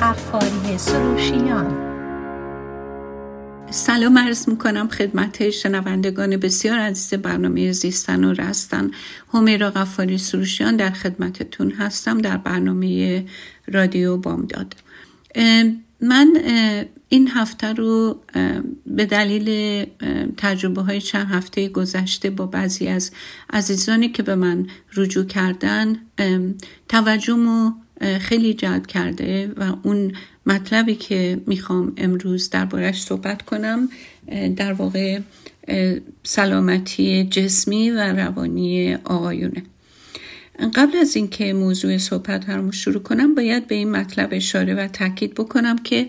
قفاری سروشیان. سلام عرض می‌کنم خدمت شنوندگان بسیار عزیز برنامه زیستن و رستن. همیرا قفاری سروشیان در خدمتتون هستم در برنامه رادیو بامداد. من این هفته رو به دلیل تجربه های چند هفته گذشته با بعضی از عزیزانی که به من رجوع کردن توجه خیلی جلب کرده و اون مطلبی که می‌خوام امروز دربارش صحبت کنم در واقع سلامتی جسمی و روانی آقایونه. قبل از اینکه موضوع صحبت رو شروع کنم باید به این مطلب اشاره و تاکید بکنم که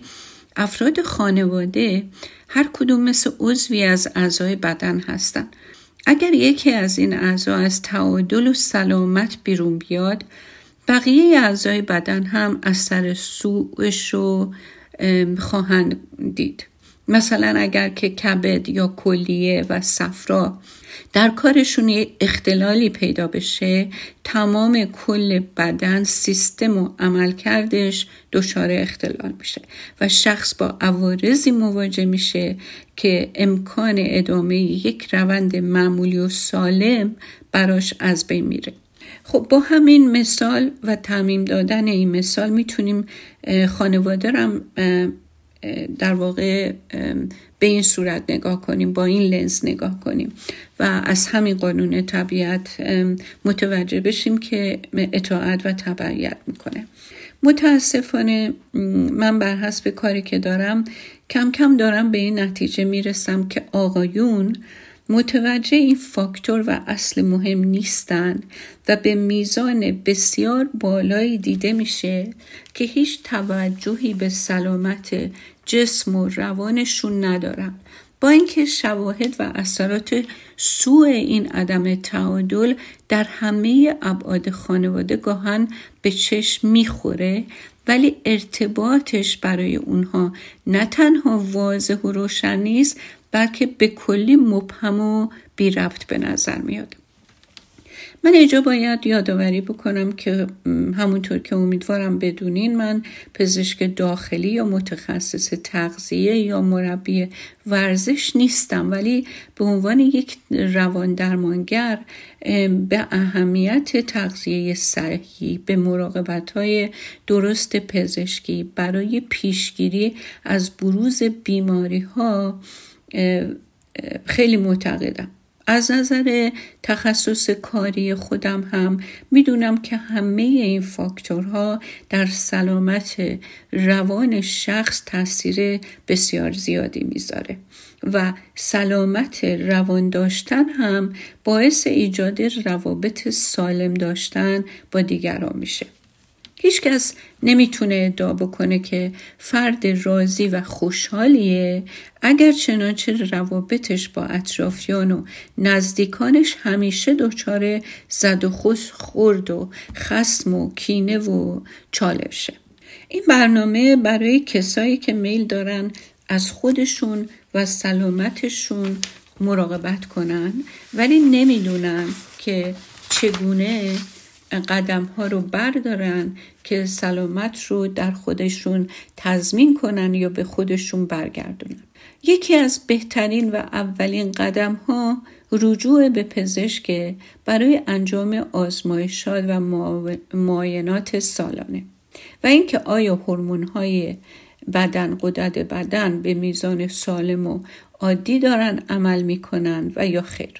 افراد خانواده هر کدوم مثل عضوی از اعضای بدن هستند اگر یکی از این اعضا از تعادل و سلامت بیرون بیاد بقیه اعضای بدن هم از سر سوءش رو خواهند دید. مثلا اگر که کبد یا کلیه و صفرا در کارشون اختلالی پیدا بشه تمام کل بدن سیستم و عملکردش دچار اختلال میشه و شخص با عوارضی مواجه میشه که امکان ادامه یک روند معمولی و سالم براش از بین میره. خب با همین مثال و تعمیم دادن این مثال می‌تونیم خانواده رو در واقع به این صورت نگاه کنیم با این لنز نگاه کنیم و از همین قانون طبیعت متوجه بشیم که اطاعت و تبعیت می‌کنه. متاسفانه من بر حسب کاری که دارم کم کم دارم به این نتیجه می‌رسم که آقایون متوجه این فاکتور و اصل مهم نیستند و به میزان بسیار بالایی دیده میشه که هیچ توجهی به سلامت جسم و روانشون ندارن. با اینکه شواهد و اثرات سوء این عدم تعادل در همه ابعاد خانواده گاهن به چشم می‌خوره ولی ارتباطش برای اونها نه تنها واضح و روشن نیست بلکه به کلی مبهم و بی ربط به نظر میاد. من اینجا باید یادآوری بکنم که همونطور که امیدوارم بدونین من پزشک داخلی یا متخصص تغذیه یا مربی ورزش نیستم ولی به عنوان یک روان درمانگر به اهمیت تغذیه صحیح به مراقبت های درست پزشکی برای پیشگیری از بروز بیماری ها خیلی معتقدم. از نظر تخصص کاری خودم هم می‌دونم که همه این فاکتورها در سلامت روان شخص تاثیر بسیار زیادی می‌ذاره و سلامت روان داشتن هم باعث ایجاد روابط سالم داشتن با دیگران میشه. هیچکس نمی‌تونه ادعا بکنه که فرد راضی و خوشحالیه. اگر چنانچه روابطش با اطرافیان و نزدیکانش همیشه دچار زد و خورد و خسم و کینه و چالشه. این برنامه برای کسایی که میل دارن از خودشون و سلامتشون مراقبت کنن ولی نمی‌دونن که چگونه قدم ها رو بردارن که سلامت رو در خودشون تضمین کنن یا به خودشون برگردونن. یکی از بهترین و اولین قدم ها رجوع به پزشک برای انجام آزمایشات و معاینات سالانه. و اینکه آیا هورمون های بدن قدرت بدن به میزان سالم و عادی دارن عمل می‌کنن و یا خیر.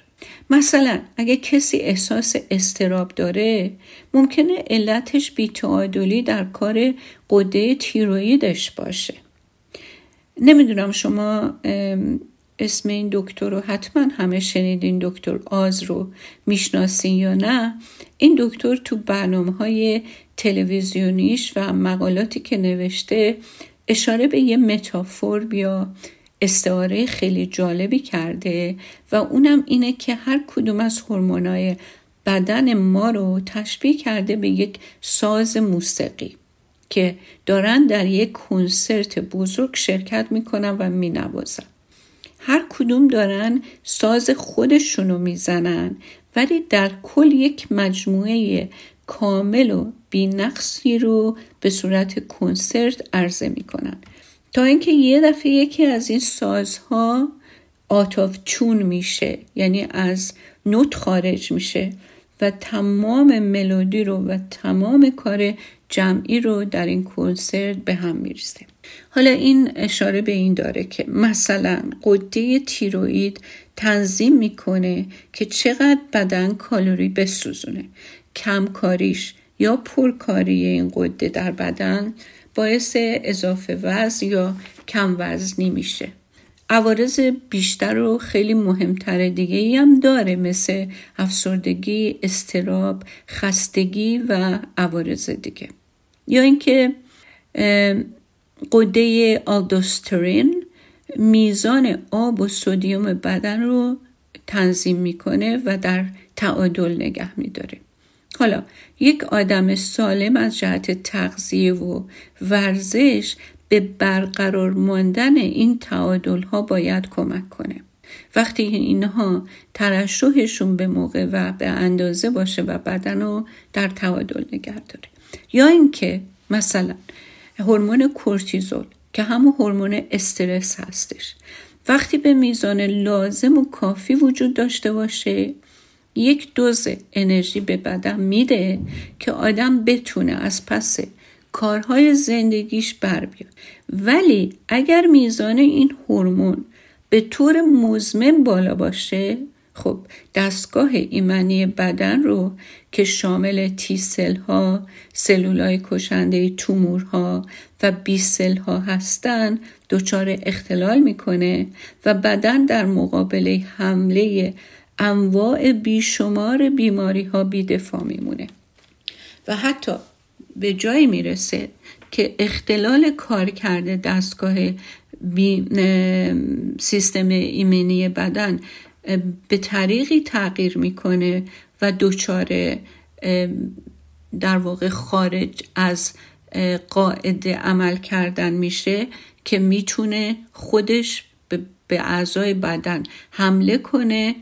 مثلا اگه کسی احساس استراب داره ممکنه علتش بیتعادلی در کار قده تیرویدش باشه. نمی‌دونم شما اسم این دکتر رو حتما همه شنیدین دکتر آز رو می‌شناسین یا نه؟ این دکتر تو برنامه های تلویزیونیش و مقالاتی که نوشته اشاره به یه متافور یا استعاره خیلی جالبی کرده و اونم اینه که هر کدوم از هورمونای بدن ما رو تشبیه کرده به یک ساز موسیقی که دارن در یک کنسرت بزرگ شرکت می‌کنن و مینوازن. هر کدوم دارن ساز خودشونو می‌زنن ولی در کل یک مجموعه کامل و بینقصی رو به صورت کنسرت عرضه می‌کنن. تا اینکه یه دفعه یکی از این سازها آتاف چون میشه یعنی از نوت خارج میشه و تمام ملودی رو و تمام کار جمعی رو در این کنسرت به هم میریزه. حالا این اشاره به این داره که مثلا قده تیروئید تنظیم می‌کنه که چقدر بدن کالری بسوزونه. کمکاریش یا پرکاری این قده در بدن باعث اضافه وزن یا کم وزنی میشه عوارض بیشتر و خیلی مهمتر دیگه ای هم داره مثل افسردگی، استراب، خستگی و عوارض دیگه. یا اینکه قده آلدوسترین میزان آب و سودیوم بدن رو تنظیم می‌کنه و در تعادل نگه میداره. حالا یک آدم سالم از جهت تغذیه و ورزش به برقرار ماندن این تعادل ها باید کمک کنه. وقتی اینها ترشحشون به موقع و به اندازه باشه و بدن رو در تعادل نگه داره. یا اینکه مثلا هورمون کورتیزول که همون هورمون استرس هستش. وقتی به میزان لازم و کافی وجود داشته باشه یک دوز انرژی به بدن میده که آدم بتونه از پس کارهای زندگیش بر بیاد. ولی اگر میزان این هورمون به طور مزمن بالا باشه خب دستگاه ایمنی بدن رو که شامل تی سل ها، سلول های کشنده تومورها و بی سل ها هستن دچار اختلال می‌کنه و بدن در مقابل حمله انواع بیشمار بیماری ها بیدفاع میمونه و حتی به جایی می‌رسه که اختلال کار کرده دستگاه سیستم ایمنی بدن به طریقی تغییر می‌کنه و دچار در واقع خارج از قاعده عمل کردن میشه که می‌تونه خودش به اعضای بدن حمله کنه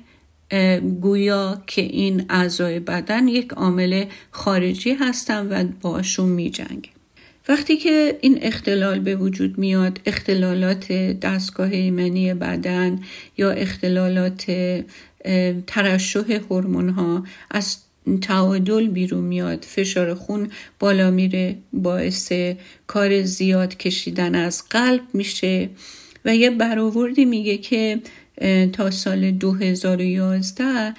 گویا که این اعضای بدن یک عامل خارجی هستن و باشون میجنگه وقتی که این اختلال به وجود میاد اختلالات دستگاه ایمنی بدن یا اختلالات ترشح هورمون ها از تعادل بیرون میاد فشار خون بالا میره باعث کار زیاد کشیدن از قلب میشه و یه برآوردی میگه که تا سال 2011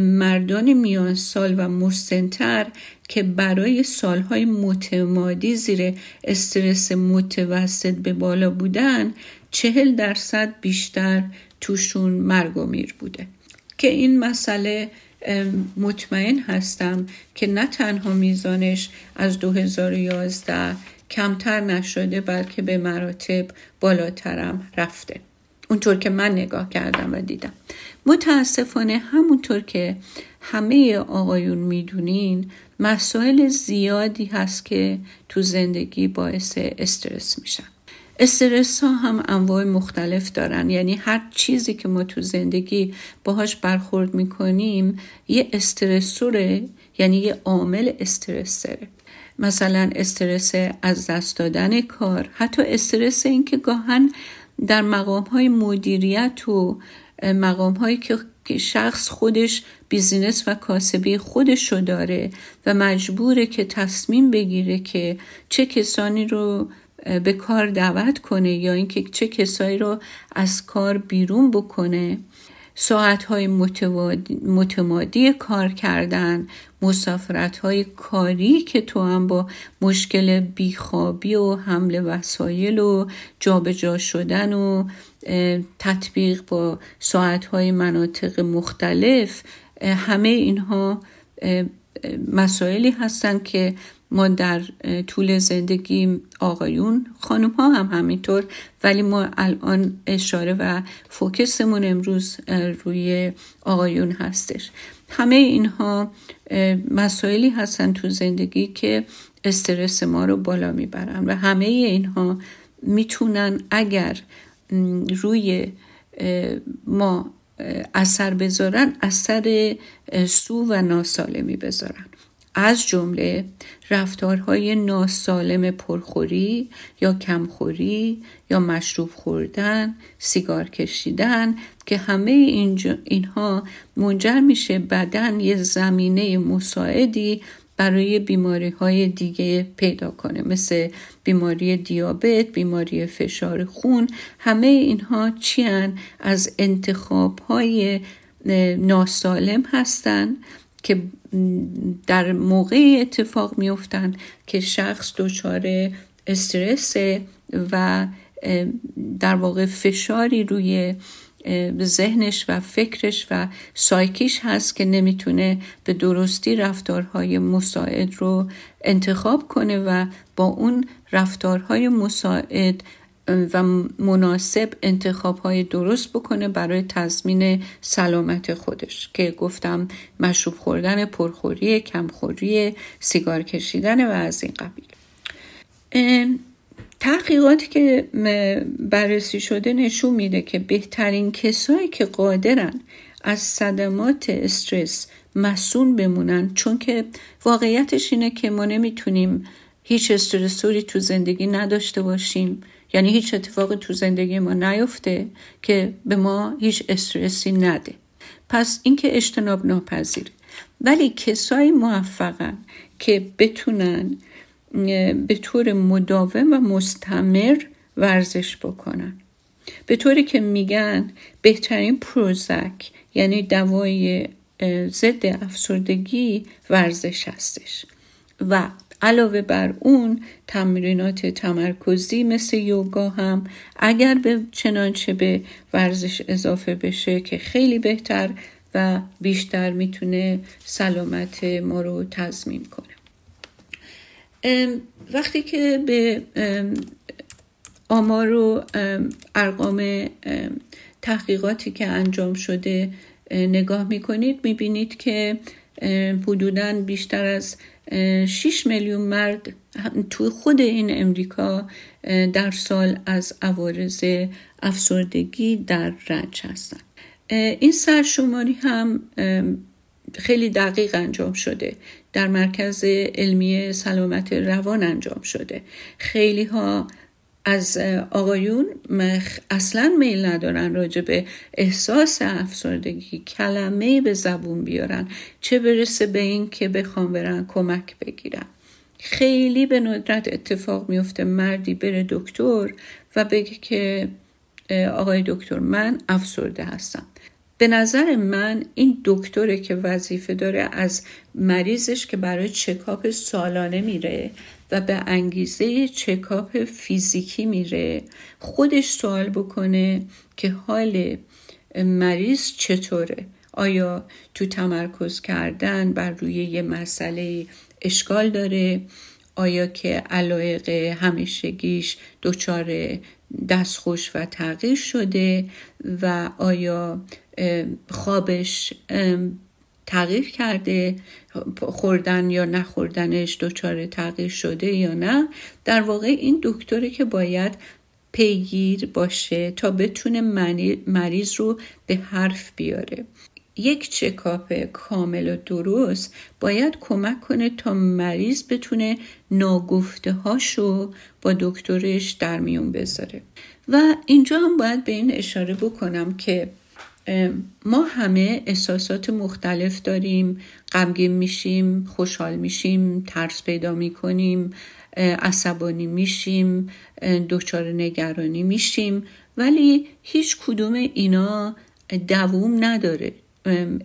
مردان میان سال و مسنتر که برای سالهای متمادی زیر استرس متوسط به بالا بودن چهل درصد بیشتر توشون مرگ و میر بوده. که این مسئله مطمئن هستم که نه تنها میزانش از 2011 کمتر نشده بلکه به مراتب بالاترم رفته. اونطور که من نگاه کردم و دیدم. متاسفانه همونطور که همه آقایون می‌دونین مسائل زیادی هست که تو زندگی باعث استرس میشن. استرس ها هم انواع مختلف دارن. یعنی هر چیزی که ما تو زندگی باهاش برخورد می‌کنیم یه استرسوره یعنی یه عامل استرسره. مثلا استرس از دست دادن کار حتی استرس این که گاهن در مقام های مدیریت و مقام هایی که شخص خودش بیزینس و کاسبی خودش رو داره و مجبوره که تصمیم بگیره که چه کسانی رو به کار دعوت کنه یا اینکه چه کسایی رو از کار بیرون بکنه ساعت های متمادی کار کردن مسافرت های کاری که تو هم با مشکل بیخوابی و حمل وسایل و جابجا شدن و تطبیق با ساعت های مناطق مختلف همه اینها مسائلی هستند که ما در طول زندگی آقایون خانم ها هم همینطور ولی ما الان اشاره و فوکسمون امروز روی آقایون هستش. همه اینها مسائلی هستن تو زندگی که استرس ما رو بالا می‌برن و همه اینها می‌تونن اگر روی ما اثر بذارن اثر سو و ناسالمی بذارن. از جمله رفتارهای ناسالم پرخوری یا کمخوری یا مشروب خوردن سیگار کشیدن که همه اینها منجر میشه بدن یه زمینه مساعدی برای بیماری های دیگه پیدا کنه. مثل بیماری دیابت، بیماری فشار خون همه اینها چی از انتخاب های ناسالم هستند که در موقع اتفاق میفتن که شخص دچار استرس و در واقع فشاری روی ذهنش و فکرش و سایکیش هست که نمی‌تونه به درستی رفتارهای مساعد رو انتخاب کنه و با اون رفتارهای مساعد و مناسب انتخاب های درست بکنه برای تضمین سلامت خودش. که گفتم مشروب خوردن پرخوری کمخوری سیگار کشیدن و از این قبیل. تحقیقاتی که بررسی شده نشون میده که بهترین کسایی که قادرن از صدمات استرس مسون بمونن چون که واقعیتش اینه که ما نمی‌تونیم هیچ استرسوری تو زندگی نداشته باشیم. یعنی هیچ اتفاقی تو زندگی ما نیفته که به ما هیچ استرسی نده. پس اینکه اجتناب ناپذیره ولی کسایی موفقن که بتونن به طور مداوم و مستمر ورزش بکنن. به طوری که میگن بهترین پروزک یعنی دوای ضد افسردگی ورزش هستش. و علاوه بر اون تمرینات تمرکزی مثل یوگا هم اگر به چنانچه به ورزش اضافه بشه که خیلی بهتر و بیشتر می‌تونه سلامت ما رو تضمین کنه. وقتی که به آمار و ارقام تحقیقاتی که انجام شده نگاه می‌کنید می‌بینید که حدودا بیشتر از 6 میلیون مرد تو خود این امریکا در سال از عوارض افسردگی در رنج هستن. این سرشماری هم خیلی دقیق انجام شده. در مرکز علمی سلامت روان انجام شده. خیلی ها از آقایون اصلا میل ندارن راجع به احساس افسردگی کلمه به زبون بیارن چه برسه به این که بخوام برن کمک بگیرن. خیلی به ندرت اتفاق میفته مردی بره دکتر و بگه که آقای دکتر من افسرده هستم. به نظر من این دکتره که وظیفه داره از مریضش که برای چکاپ سالانه میره و به انگیزه چکاپ فیزیکی میره خودش سوال بکنه که حال مریض چطوره؟ آیا تو تمرکز کردن بر روی یه مسئله اشکال داره؟ آیا که علایق همیشگیش دچار دستخوش و تغییر شده؟ و آیا خوابش تغییر کرده خوردن یا نخوردنش دچار تغییر شده یا نه. در واقع این دکتری که باید پیگیر باشه تا بتونه مریض رو به حرف بیاره. یک چکاپ کامل و درست باید کمک کنه تا مریض بتونه ناگفته هاشو با دکترش در میون بذاره. و اینجا هم باید به این اشاره بکنم که ما همه احساسات مختلف داریم غمگین میشیم خوشحال میشیم ترس پیدا می‌کنیم عصبانی میشیم دچار نگرانی میشیم. ولی هیچ کدوم اینا دووم نداره.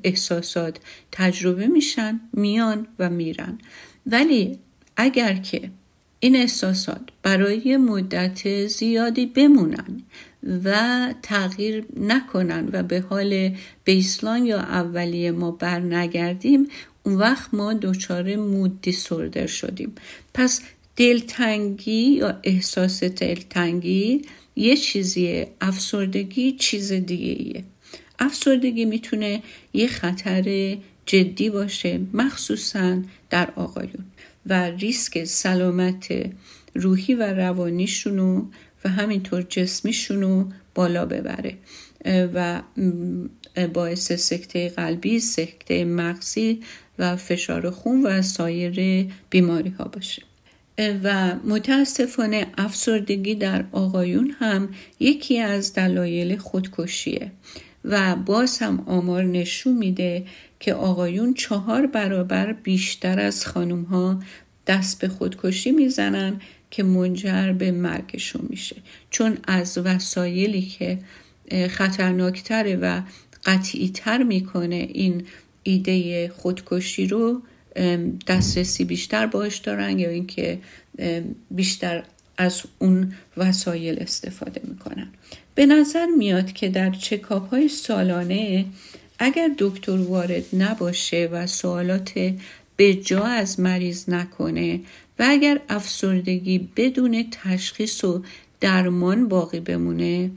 احساسات تجربه میشن میان و میرن. ولی اگر که این احساسات برای مدت زیادی بمونن و تغییر نکنن و به حال بیسلان یا اولیه ما بر نگردیم اون وقت ما دچار مود دیسوردر شدیم. پس دلتنگی یا احساس دلتنگی یه چیزیه افسردگی چیز دیگه ایه افسردگی می‌تونه یه خطر جدی باشه مخصوصا در آقایون. و ریسک سلامت روحی و روانیشونو و همینطور جسمیشونو بالا ببره. و باعث سکته قلبی، سکته مغزی و فشار خون و سایر بیماری ها باشه و متاسفانه افسردگی در آقایون هم یکی از دلایل خودکشیه. و باز هم آمار نشون میده که آقایون چهار برابر بیشتر از خانوم ها دست به خودکشی می‌زنن که منجر به مرگشون میشه. چون از وسایلی که خطرناکتره و قطعیتر می‌کنه این ایده خودکشی رو دسترسی بیشتر باش دارن یا اینکه بیشتر از اون وسایل استفاده می‌کنن به نظر میاد که در چکاپ های سالانه اگر دکتر وارد نباشه و سوالات به جا از مریض نکنه و اگر افسردگی بدون تشخیص و درمان باقی بمونه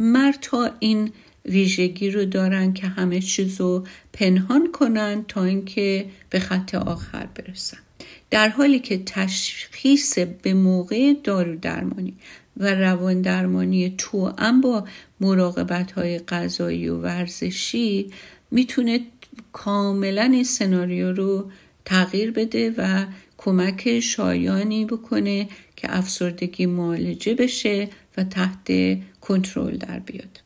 مرتا این ویژگی رو دارن که همه چیز رو پنهان کنن تا اینکه به خط آخر برسن. در حالی که تشخیص به موقع دارو درمانی و روان درمانی توأم با مراقبت های غذایی و ورزشی می‌تونه کاملا این سناریو رو تغییر بده و کمک شایانی بکنه که افسردگی معالجه بشه و تحت کنترل در بیاد.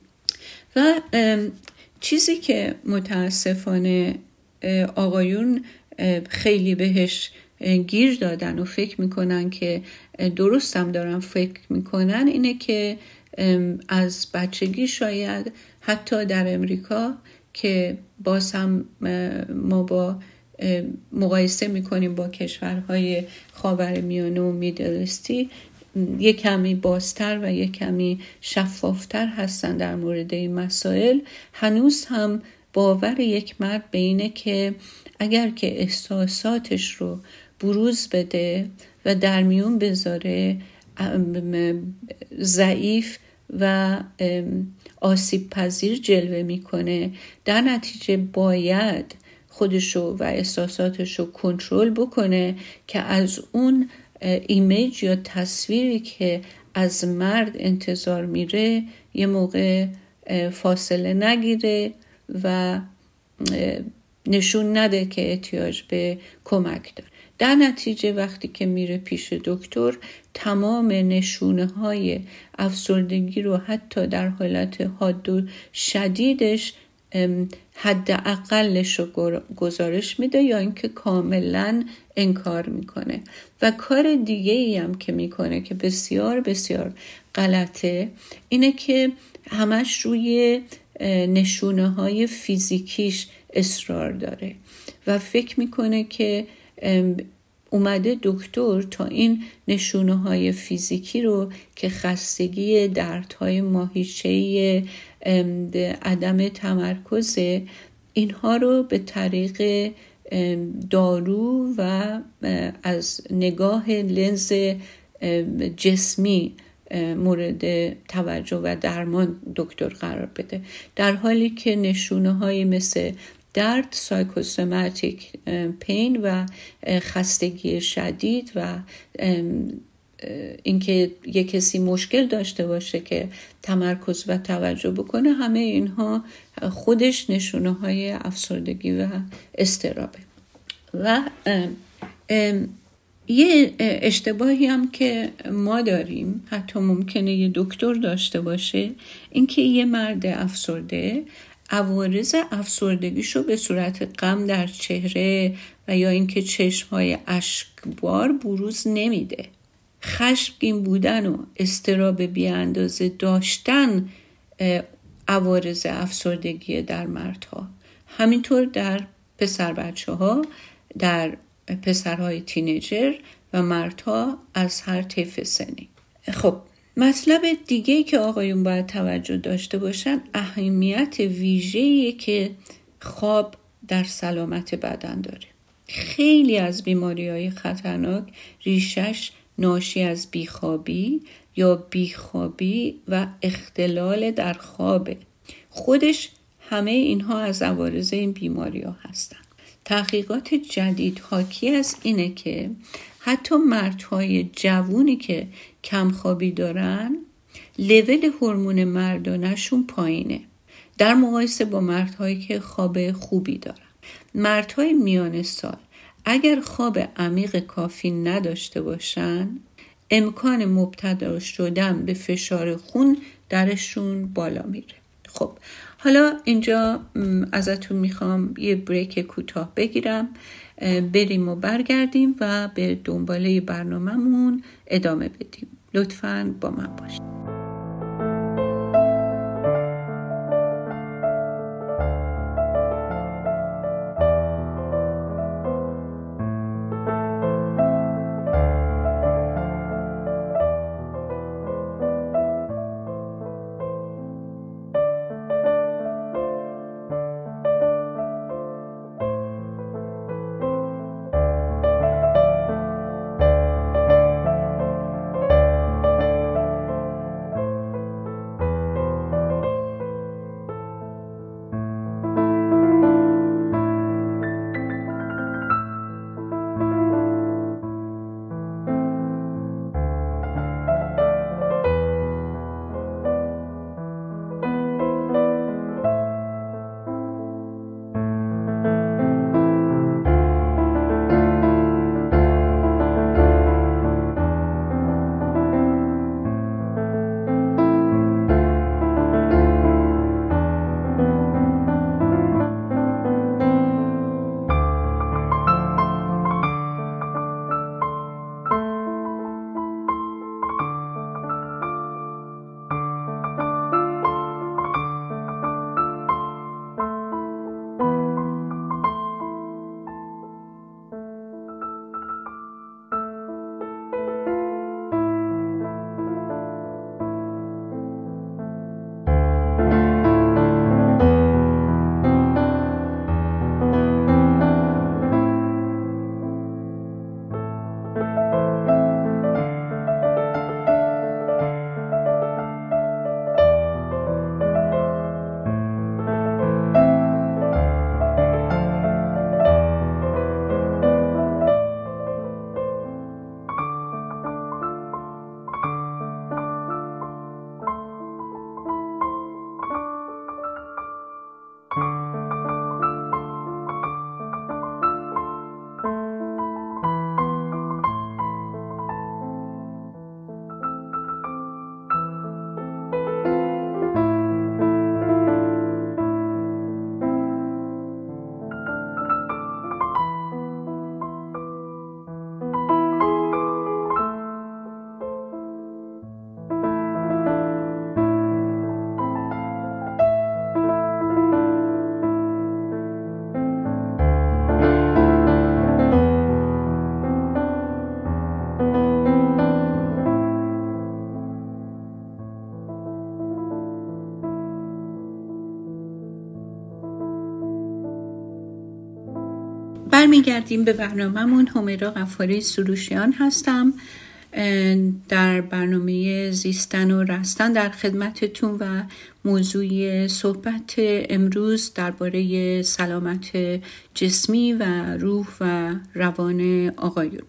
و چیزی که متاسفانه آقایون خیلی بهش گیر دادن و فکر می‌کنن که درستم دارن فکر می‌کنن اینه که از بچگی شاید حتی در امریکا که باز هم ما با مقایسه می‌کنیم با کشورهای خاور میانه و میدلستی یک کمی بازتر و یک کمی شفافتر هستن در مورد این مسائل. هنوز هم باور یک مرد به اینه که اگر که احساساتش رو بروز بده و در میون بذاره ضعیف و آسیب پذیر جلوه می‌کنه. در نتیجه باید خودشو و احساساتشو کنترل بکنه که از اون ایمیج یا تصویری که از مرد انتظار میره یه موقع فاصله نگیره و نشون نده که احتیاج به کمک داره. در نتیجه وقتی که میره پیش دکتر تمام نشونه های افسردگی رو حتی در حالت حاد و شدیدش حد اقلش رو گزارش میده یا اینکه کاملا انکار می‌کنه. و کار دیگه ای هم که می‌کنه که بسیار بسیار غلطه اینه که همش روی نشونه های فیزیکیش اصرار داره. و فکر می‌کنه که اومده دکتر تا این نشونه های فیزیکی رو که خستگی دردهای ماهیچه عدم تمرکز اینها رو به طریق دارو و از نگاه لنز جسمی مورد توجه و درمان دکتر قرار بده. در حالی که نشونه های مثل درد سایکوسوماتیک پین و خستگی شدید و اینکه یک کسی مشکل داشته باشه که تمرکز و توجه بکنه همه اینها خودش نشونه های افسردگی و استرابه. و یه اشتباهی هم که ما داریم حتی ممکنه یه دکتر داشته باشه اینکه یه مرد افسرده عوارض افسردگیشو به صورت غم در چهره و یا اینکه چشمهای اشکبار بروز نمیده. خشمگین بودن و استراب بیاندازه داشتن عوارض افسردگی در مردها. همینطور در پسر بچه ها در پسرهای تینیجر و مردها از هر طیف سنی. خب مطلب دیگه که آقایون باید توجه داشته باشن اهمیت ویژه‌ایه که خواب در سلامت بدن داره. خیلی از بیماری های خطرناک ریشش ناشی از بیخوابی یا بیخوابی و اختلال در خوابه. خودش همه اینها از عوارض این بیماری ها هستن. تحقیقات جدید حاکی از اینه که حتی مردهای جوونی که کمخوابی دارن لول هورمون مردانشون پایینه. در مقایسه با مردهایی که خواب خوبی دارن. مردهای میان سال اگر خواب عمیق کافی نداشته باشن امکان مبتلا شدن به فشار خون درشون بالا میره. خب حالا اینجا ازتون می‌خوام یه بریک کوتاه بگیرم بریم و برگردیم و به دنباله برنامهمون ادامه بدیم. لطفا با من باشید. برمیگردیم به برنامهمون. همیرا غفاری سروشیان هستم. در برنامه زیستن و رستن در خدمتتون و موضوع صحبت امروز درباره سلامت جسمی و روح و روان آقایون.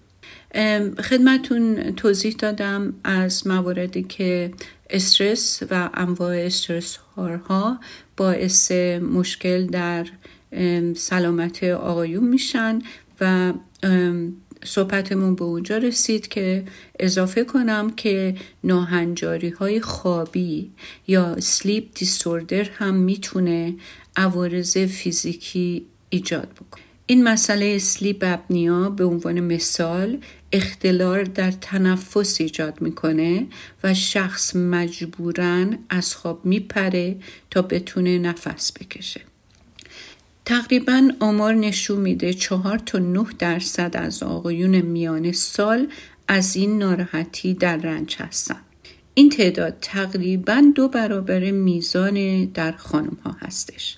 خدمتون توضیح دادم از مواردی که استرس و انواع استرس ها باعث مشکل در سلامت آقایون میشن و صحبتمون به اونجا رسید که اضافه کنم که ناهنجاری های خوابی یا سلیپ دیسوردر هم می‌تونه عوارض فیزیکی ایجاد بکنه. این مسئله سلیپ اپنیا به عنوان مثال اختلال در تنفس ایجاد می‌کنه و شخص مجبورا از خواب میپره تا بتونه نفس بکشه. تقریبا آمار نشون میده چهار تا نه درصد از آقایون میان سال از این ناراحتی در رنج هستن. این تعداد تقریبا دو برابر میزان در خانم ها هستش.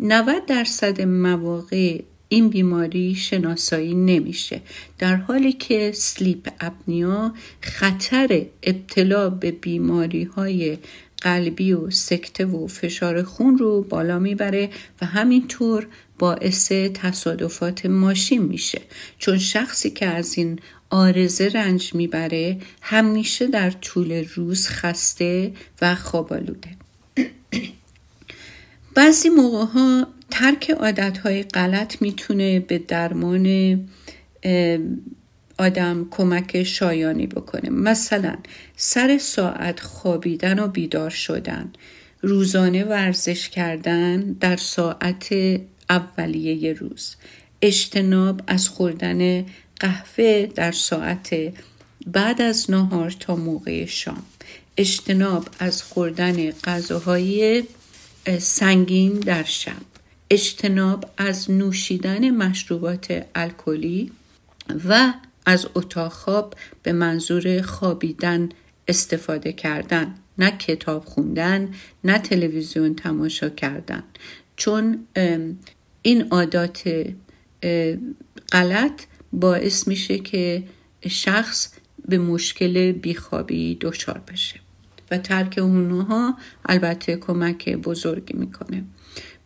90 درصد مواقع این بیماری شناسایی نمیشه در حالی که سلیپ اپنیا خطر ابتلا به بیماری های قلبی و سکته و فشار خون رو بالا می‌بره و همینطور باعث تصادفات ماشین میشه. چون شخصی که از این آرزه رنج می‌بره همیشه در طول روز خسته و خوابالوده بعضی موقع ها ترک عادت های غلط می‌تونه به درمان آدم کمک شایانی بکنه. مثلا سر ساعت خوابیدن و بیدار شدن. روزانه ورزش کردن در ساعت اولیه روز. اجتناب از خوردن قهوه در ساعت بعد از نهار تا موقع شام. اجتناب از خوردن غذاهای سنگین در شب. اجتناب از نوشیدن مشروبات الکلی و از اتاق خواب به منظور خوابیدن استفاده کردن نه کتاب خوندن نه تلویزیون تماشا کردن. چون این عادات غلط باعث میشه که شخص به مشکل بیخوابی دچار بشه و ترک اونها البته کمک بزرگی می‌کنه.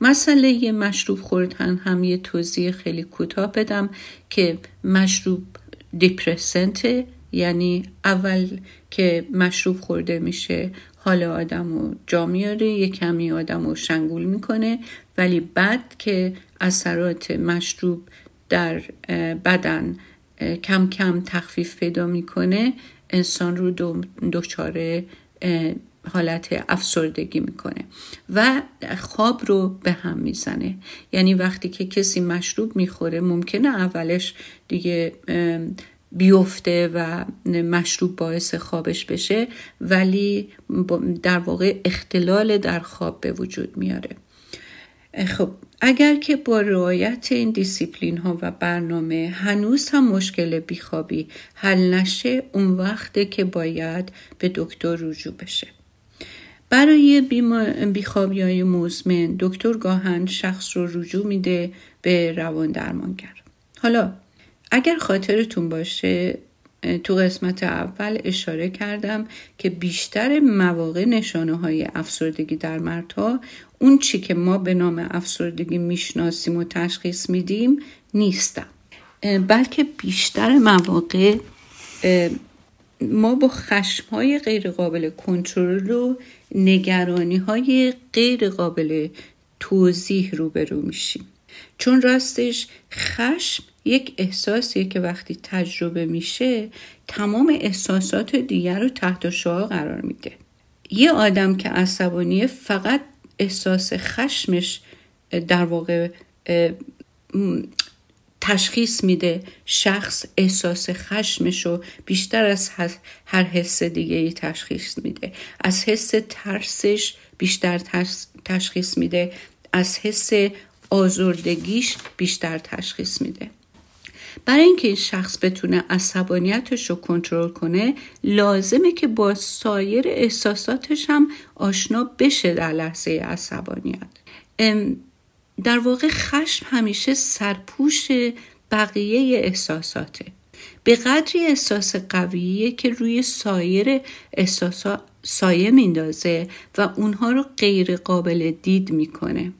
مسئله مشروب خوردن هم یه توضیح خیلی کوتاه بدم که مشروب دیپرسنت یعنی اول که مشروب خورده میشه حال آدم رو جا میاره یه کمی آدم رو شنگول می‌کنه ولی بعد که اثرات مشروب در بدن کم کم تخفیف پیدا می‌کنه انسان رو دچار حالت افسردگی می‌کنه و خواب رو به هم می‌زنه. یعنی وقتی که کسی مشروب می‌خوره ممکنه اولش دیگه بیفته و مشروب باعث خوابش بشه ولی در واقع اختلال در خواب به وجود میاره. خب اگر که با رعایت این دیسیپلین ها و برنامه هنوز هم مشکل بیخوابی حل نشه اون وقته که باید به دکتر رجوع بشه. برای بیخوابی های مزمن دکتر گاهن شخص رو رجوع میده به روان درمانگر. حالا اگر خاطرتون باشه تو قسمت اول اشاره کردم که بیشتر مواقع نشانه های افسردگی در مردها اون چی که ما به نام افسردگی می‌شناسیم و تشخیص میدیم نیستم بلکه بیشتر مواقع ما با خشم های غیر قابل کنترل و نگرانی های غیر قابل توضیح روبرو میشیم. چون راستش خشم یک احساسیه که وقتی تجربه میشه تمام احساسات دیگر رو تحت شعا قرار میده. یه آدم که عصبانیه فقط احساس خشمش در واقع تشخیص میده شخص احساس خشمش رو بیشتر از هر حس دیگه ای تشخیص میده. از حس ترسش بیشتر تشخیص میده. از حس آزردگیش بیشتر تشخیص میده. برای اینکه این شخص بتونه عصبانیتش رو کنترل کنه لازمه که با سایر احساساتش هم آشنا بشه در لحظه عصبانیت. در واقع خشم همیشه سرپوش بقیه احساساته. به قدری احساس قویه که روی سایر احساسات سایه میندازه و اونها رو غیر قابل دید می‌کنه.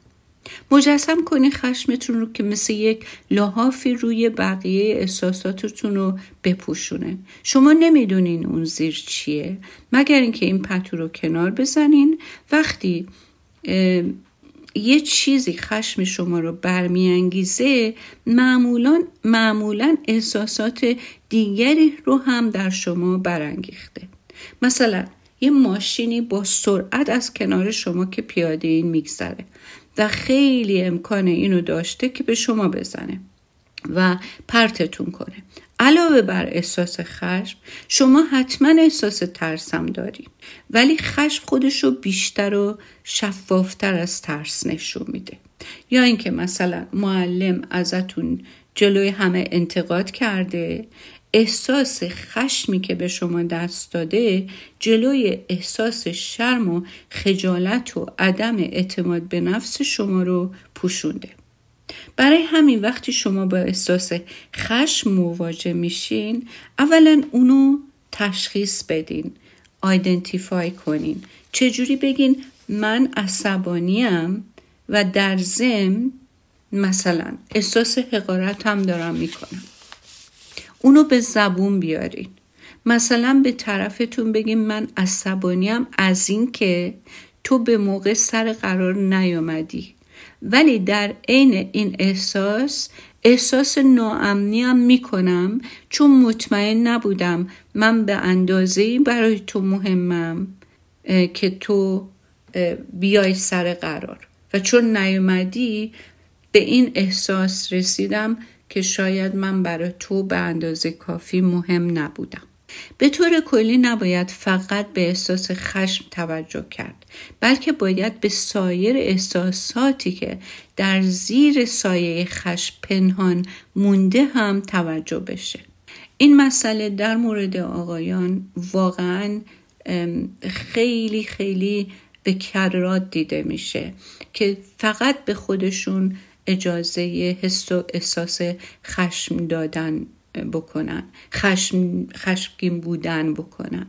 مجسم کنید خشمتون رو که مثل یک لحافی روی بقیه احساساتتون رو بپوشونه. شما نمی‌دونین اون زیر چیه. مگر اینکه این پتو رو کنار بزنین. وقتی یه چیزی خشم شما رو برمیانگیزه معمولا معمولا احساسات دیگری رو هم در شما برانگیخته. مثلا یه ماشینی با سرعت از کنار شما که پیاده این میگذره و خیلی امکان اینو داشته که به شما بزنه و پرتتون کنه. علاوه بر احساس خشم شما حتما احساس ترسم دارین ولی خشم خودش رو بیشتر و شفافتر از ترس نشون میده. یا اینکه مثلا معلم ازتون جلوی همه انتقاد کرده احساس خشمی که به شما دست داده جلوی احساس شرم و خجالت و عدم اعتماد به نفس شما رو پوشونده. برای همین وقتی شما با احساس خشم مواجه میشین اولا اونو تشخیص بدین آیدنتیفای کنین. چجوری بگین من عصبانیم و در ضمن مثلا احساس حقارت هم دارم می‌کنم. اونو به زبون بیارین. مثلا به طرفتون بگیم من عصبانیم از این که تو به موقع سر قرار نیامدی ولی در عین این احساس احساس ناامنی هم می‌کنم چون مطمئن نبودم من به اندازه برای تو مهمم که تو بیای سر قرار. و چون نیومدی به این احساس رسیدم که شاید من برای تو به اندازه کافی مهم نبودم. به طور کلی نباید فقط به احساس خشم توجه کرد بلکه باید به سایر احساساتی که در زیر سایه خشم پنهان مونده هم توجه بشه. این مسئله در مورد آقایان واقعا خیلی خیلی به کرات دیده میشه که فقط به خودشون اجازه حس و احساس خشم دادن بکنن خشم خشمگین بودن بکنن.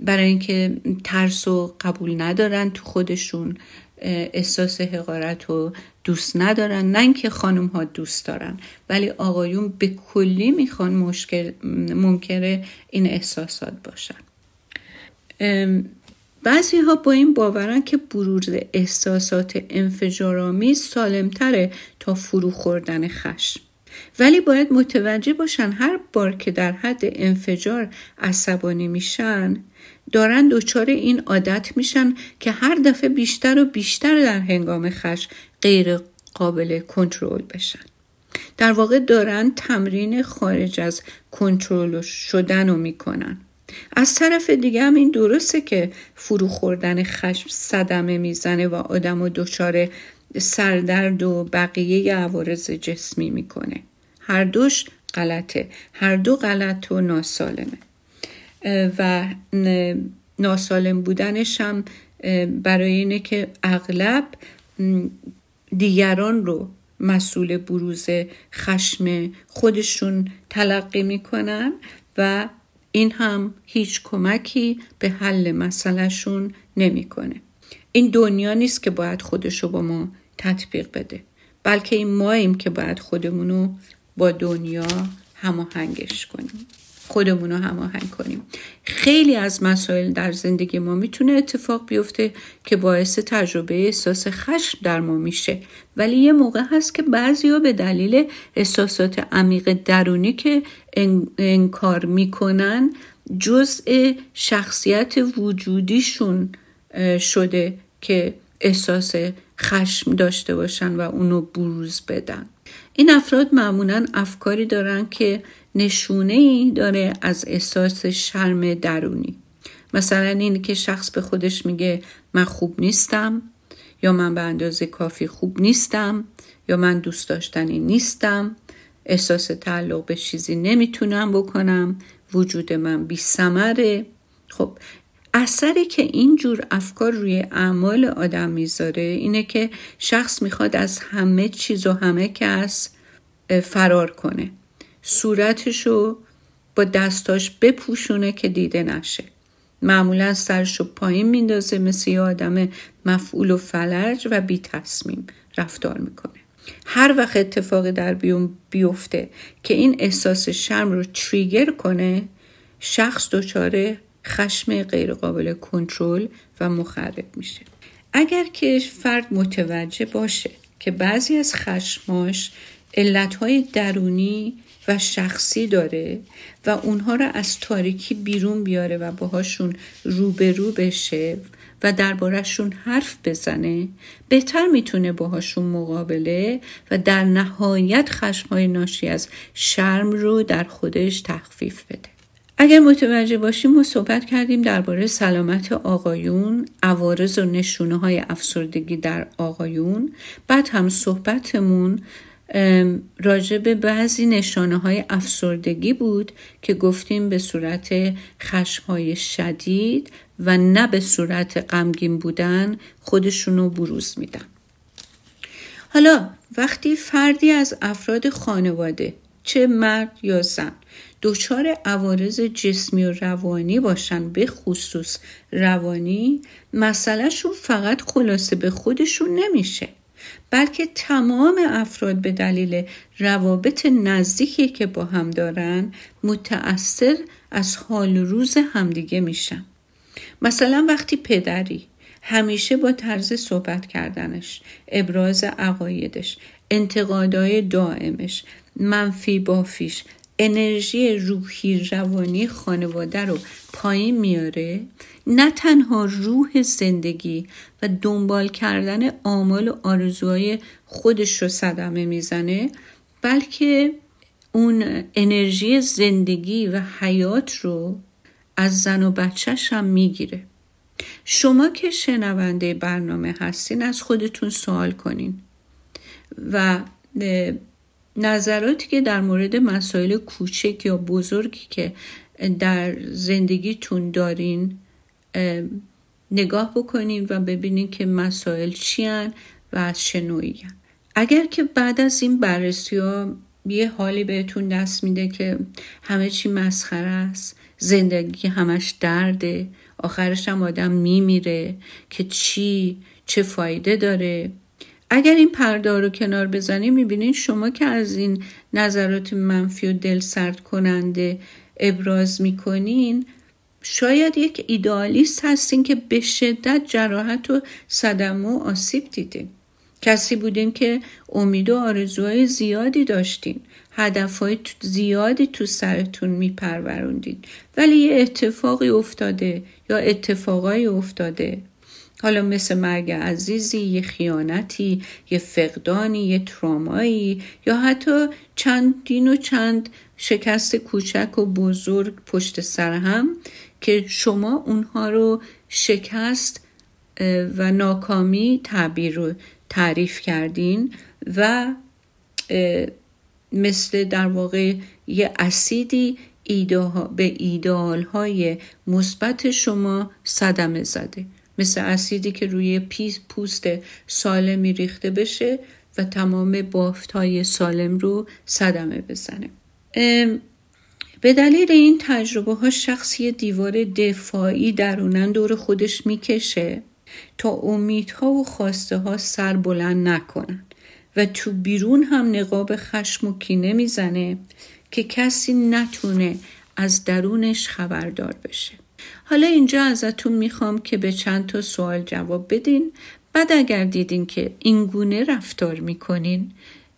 برای اینکه ترس و قبول ندارن تو خودشون احساس حقارت رو دوست ندارن. نه اینکه خانم ها دوست دارن ولی آقایون به کلی می‌خوان مشکل ممکنه این احساسات باشن. بعضی ها با این باورن که بروز احساسات انفجارآمیز سالمتره تا فرو خوردن خشم. ولی باید متوجه باشن هر بار که در حد انفجار عصبانی میشن دارن دچار این عادت میشن که هر دفعه بیشتر و بیشتر در هنگام خشم غیر قابل کنترل بشن. در واقع دارن تمرین خارج از کنترل شدن رو می‌کنن. از طرف دیگه هم این درسته که فرو خوردن خشم صدمه می‌زنه و آدم و دچار سردرد و بقیه عوارض جسمی می‌کنه. هر دوش غلطه هر دو غلط و ناسالمه و ناسالم بودنش هم برای اینه که اغلب دیگران رو مسئول بروز خشم خودشون تلقی می‌کنن و این هم هیچ کمکی به حل مسئلهشون نمی‌کنه. این دنیا نیست که باید خودشو با ما تطبیق بده بلکه این ماییم که باید خودمونو با دنیا هماهنگش کنیم. خودمون رو هماهنگ کنیم. خیلی از مسائل در زندگی ما می‌تونه اتفاق بیفته که باعث تجربه احساس خشم در ما میشه. ولی یه موقع هست که بعضی به دلیل احساسات عمیق درونی که انکار می‌کنن جزء شخصیت وجودیشون شده که احساس خشم داشته باشن و اونو بروز بدن. این افراد معمولا افکاری دارن که نشونه ای داره از احساس شرم درونی. مثلا این که شخص به خودش میگه من خوب نیستم یا من به اندازه کافی خوب نیستم یا من دوست داشتنی نیستم احساس تعلق به چیزی نمی‌تونم بکنم وجود من بی سمره خب اثری که این جور افکار روی اعمال آدم می‌ذاره اینه که شخص می‌خواد از همه چیز و همه کس فرار کنه. صورتشو با دستاش بپوشونه که دیده نشه. معمولا سرشو پایین میندازه مثل یه آدم مفعول و فلج و بی تصمیم رفتار می‌کنه. هر وقت اتفاقی در بیون بیفته که این احساس شرم رو تریگر کنه شخص دچار خشم غیرقابل کنترل و مخرب میشه. اگر که فرد متوجه باشه که بعضی از خشماش علتهای درونی و شخصی داره و اونها را از تاریکی بیرون بیاره و باهاشون روبرو بشه و دربارهشون حرف بزنه بهتر می‌تونه باهاشون مقابله و در نهایت خشمهای ناشی از شرم رو در خودش تخفیف بده. اگر متوجه باشیم ما صحبت کردیم درباره سلامت آقایون عوارض و نشونه های افسردگی در آقایون. بعد هم صحبتمون راجع به بعضی نشانه های افسردگی بود که گفتیم به صورت خشم های شدید و نه به صورت غمگین بودن خودشونو بروز میدن. حالا وقتی فردی از افراد خانواده چه مرد یا زن دچار عوارض جسمی و روانی باشن به خصوص. روانی مسئلهشون فقط خلاصه به خودشون نمیشه بلکه تمام افراد به دلیل روابط نزدیکی که با هم دارن متأثر از حال روز همدیگه میشن. مثلا وقتی پدری همیشه با طرز صحبت کردنش ابراز عقایدش انتقادهای دائمش منفی بافیش انرژی روحی روانی خانواده رو پایین میاره. نه تنها روح زندگی و دنبال کردن آمال و آرزوهای خودش رو صدمه می‌زنه بلکه اون انرژی زندگی و حیات رو از زن و بچهش هم می‌گیره. شما که شنونده برنامه هستین از خودتون سوال کنین و نظراتی که در مورد مسائل کوچک یا بزرگی که در زندگیتون دارین نگاه بکنین و ببینین که مسائل چیان و از چه اگر که بعد از این بررسی ها یه حالی بهتون دست میده که همه چی مسخره است زندگی همش درده آخرش هم آدم میمیره که چی چه فایده داره اگر این پرده رو کنار بزنیم می‌بینین شما که از این نظرات منفی و دل سرد کننده ابراز می‌کنین شاید یک ایدالیست هستین که به شدت جراحت و صدمه و آسیب دیدین. کسی بودین که امید و آرزوهای زیادی داشتین. هدفهای زیادی تو سرتون میپروروندین ولی یه اتفاقی افتاده یا اتفاقایی افتاده. حالا مثل مرگ عزیزی یه خیانتی یه فقدانی یه ترامایی یا حتی چندین و چند شکست کوچک و بزرگ پشت سر هم که شما اونها رو شکست و ناکامی تعبیر رو تعریف کردین و مثل در واقع یه اسیدی به ایدال های مثبت شما صدمه زده. مثل اسیدی که روی پوست سالمی ریخته بشه و تمام بافت های سالم رو صدمه بزنه. به دلیل این تجربه ها شخصی دیوار دفاعی درونن دور خودش می‌کشه تا امیدها و خواسته ها سر بلند نکنن و تو بیرون هم نقاب خشم و کینه می‌زنه که کسی نتونه از درونش خبردار بشه. حالا اینجا ازتون می‌خوام که به چند تا سوال جواب بدین. بعد اگر دیدین که این گونه رفتار می‌کنین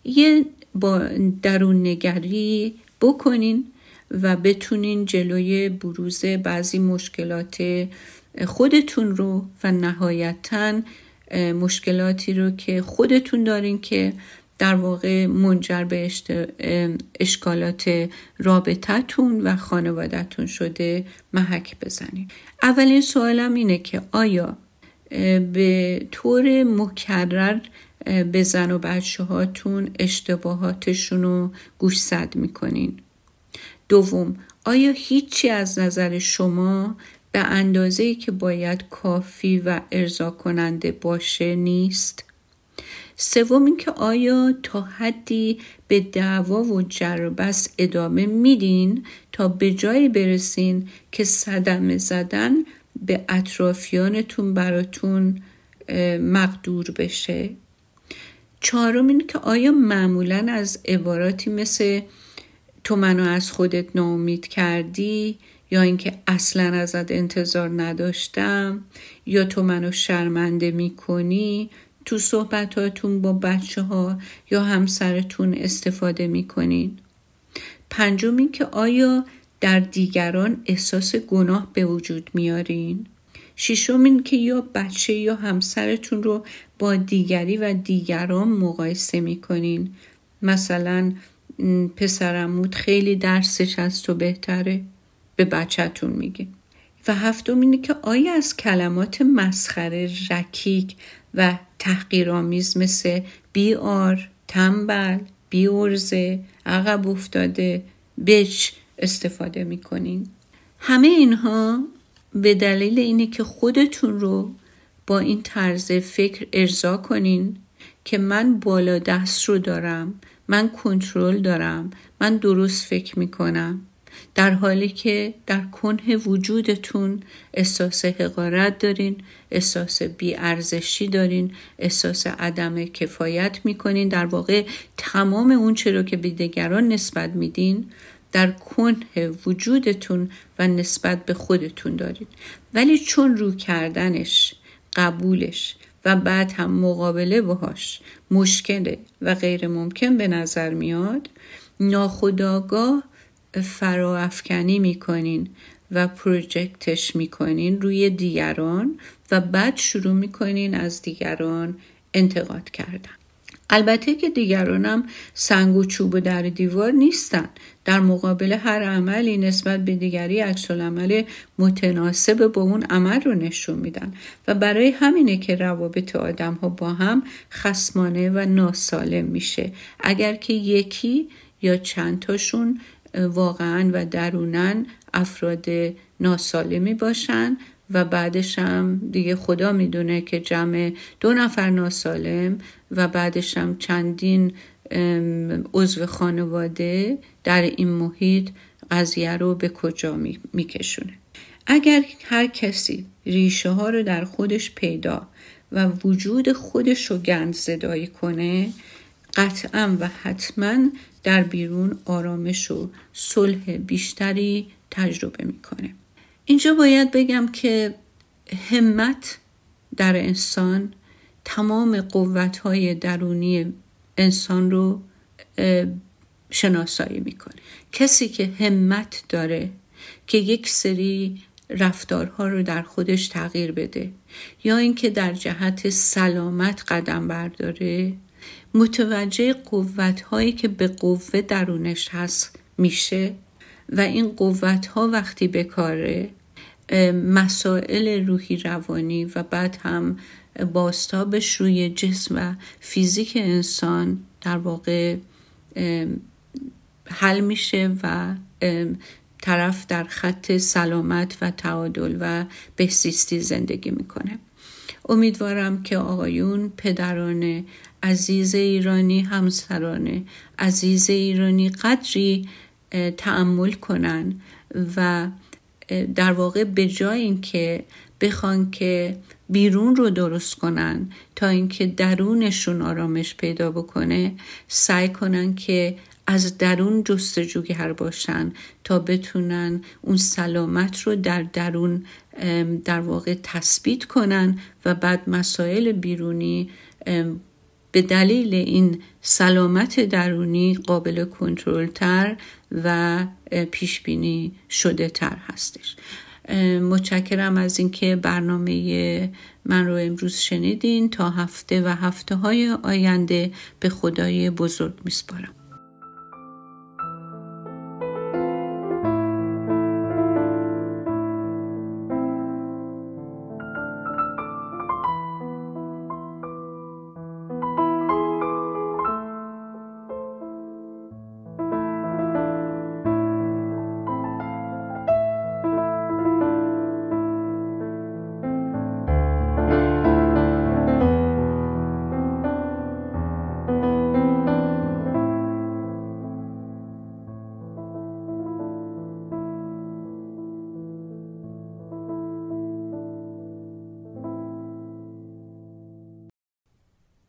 یه با درون نگری بکنین و بتونین جلوی بروز بعضی مشکلات خودتون رو و نهایتا مشکلاتی رو که خودتون دارین که در واقع منجر به اشکالات رابطتون و خانوادتون شده محک بزنین اولین سوالم اینه که آیا به طور مکرر به زن و بچه هاتون اشتباهاتشون رو گوشزد می‌کنین دوم آیا هیچی از نظر شما به اندازه که باید کافی و ارضا کننده باشه نیست؟ سوم اینکه آیا تا حدی به دعوا و جربس ادامه میدین؟ تا به جایی برسین که صدمه زدن به اطرافیانتون براتون مقدور بشه. چهارم این که آیا معمولا از عباراتی مثل تو منو از خودت ناامید کردی؟ یا اینکه اصلا ازت انتظار نداشتم؟ یا تو منو شرمنده می‌کنی؟ تو صحبتاتون با بچه ها یا همسرتون استفاده می‌کنین. پنجم این که آیا در دیگران احساس گناه به وجود میارین؟ ششم این که یا بچه یا همسرتون رو با دیگری و دیگران مقایسه می‌کنین. مثلا پسرموت خیلی درسش از تو بهتره. به بچهتون میگه. و هفتم اینه که آیا از کلمات مسخره رکیک و تحقیرآمیز مثل بیار تنبل بیورزه عقب افتاده بچ استفاده می‌کنین. همه اینها به دلیل اینه که خودتون رو با این طرز فکر ارضا کنین که من بالا دست رو دارم من کنترل دارم من درست فکر می‌کنم. در حالی که در کنه وجودتون احساس حقارت دارین احساس بیارزشی دارین احساس عدم کفایت می‌کنین در واقع تمام اون رو که به دیگران نسبت میدین در کنه وجودتون و نسبت به خودتون دارید ولی چون رو کردنش قبولش و بعد هم مقابله باهاش مشکله و غیر ممکن به نظر میاد ناخداگاه فراافکنی می‌کنین و پروژکتش می‌کنین روی دیگران و بعد شروع می‌کنین از دیگران انتقاد کردن. البته که دیگرانم سنگ و چوب در دیوار نیستن. در مقابل هر عملی نسبت به دیگری عکس عمل متناسب با اون عمل رو نشون میدن. و برای همینه که روابط آدم ها با هم خسمانه و ناسالم میشه. اگر که یکی یا چند تاشون واقعا و درونن افراد ناسالمی باشن و بعدش هم دیگه خدا می‌دونه که جمع دو نفر ناسالم و بعدش هم چندین عضو خانواده در این محیط قضیه رو به کجا میکشونه. اگر هر کسی ریشه ها رو در خودش پیدا و وجود خودش رو گند زدایی کنه قطعا و حتما در بیرون آرامش و صلح بیشتری تجربه می‌کنه. اینجا باید بگم که همت در انسان تمام قوت های درونی انسان رو شناسایی می‌کنه. کسی که همت داره که یک سری رفتارها رو در خودش تغییر بده یا اینکه در جهت سلامت قدم برداره متوجه قوت هایی که به قوه درونش هست میشه و این قوت ها وقتی بکاره مسائل روحی روانی و بعد هم باستابش روی جسم و فیزیک انسان در واقع حل میشه و طرف در خط سلامت و تعادل و بهزیستی زندگی می‌کنه. امیدوارم که آقایون پدران عزیز ایرانی همسران عزیز ایرانی قدری تعمل کنن و در واقع به جای اینکه بخوان که بیرون رو درست کنن تا اینکه درونشون آرامش پیدا بکنه سعی کنن که از درون جستجوگر باشن تا بتونن اون سلامت رو در درون در واقع تثبیت کنن و بعد مسائل بیرونی به دلیل این سلامت درونی قابل کنترل تر و پیش بینی شده تر هستش. متشکرم از اینکه برنامه من رو امروز شنیدین. تا هفته و هفته های آینده به خدای بزرگ میسپارم.